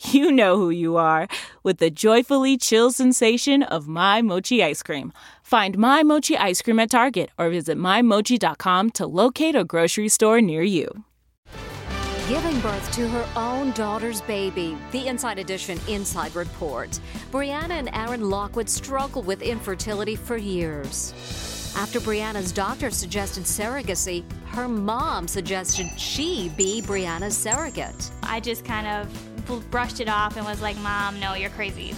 you know who you are with the joyfully chill sensation of My Mochi ice cream. Find My Mochi ice cream at Target or visit MyMochi.com to locate a grocery store near you. Giving birth to her own daughter's baby. The Inside Edition Inside Report. Brianna and Aaron Lockwood struggled with infertility for years. After Brianna's doctor suggested surrogacy, her mom suggested she be Brianna's surrogate. I just kind of brushed it off and was like, Mom, no, you're crazy.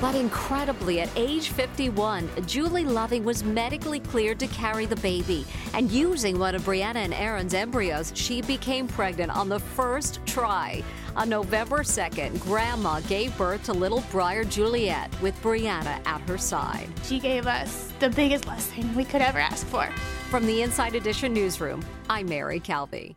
But incredibly, at age 51, Julie Loving was medically cleared to carry the baby. And using one of Brianna and Aaron's embryos, she became pregnant on the first try. On November 2nd, Grandma gave birth to little Briar Juliet with Brianna at her side. She gave us the biggest blessing we could ever ask for. From the Inside Edition newsroom, I'm Mary Calvi.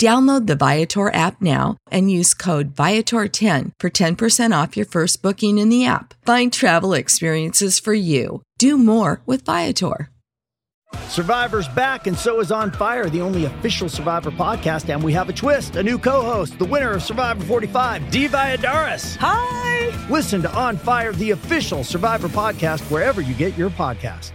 Download the Viator app now and use code Viator10 for 10% off your first booking in the app. Find travel experiences for you. Do more with Viator. Survivor's back, and so is On Fire, the only official Survivor podcast. And we have a twist a new co host, the winner of Survivor 45, Dee Valladares. Hi! Listen to On Fire, the official Survivor podcast, wherever you get your podcast.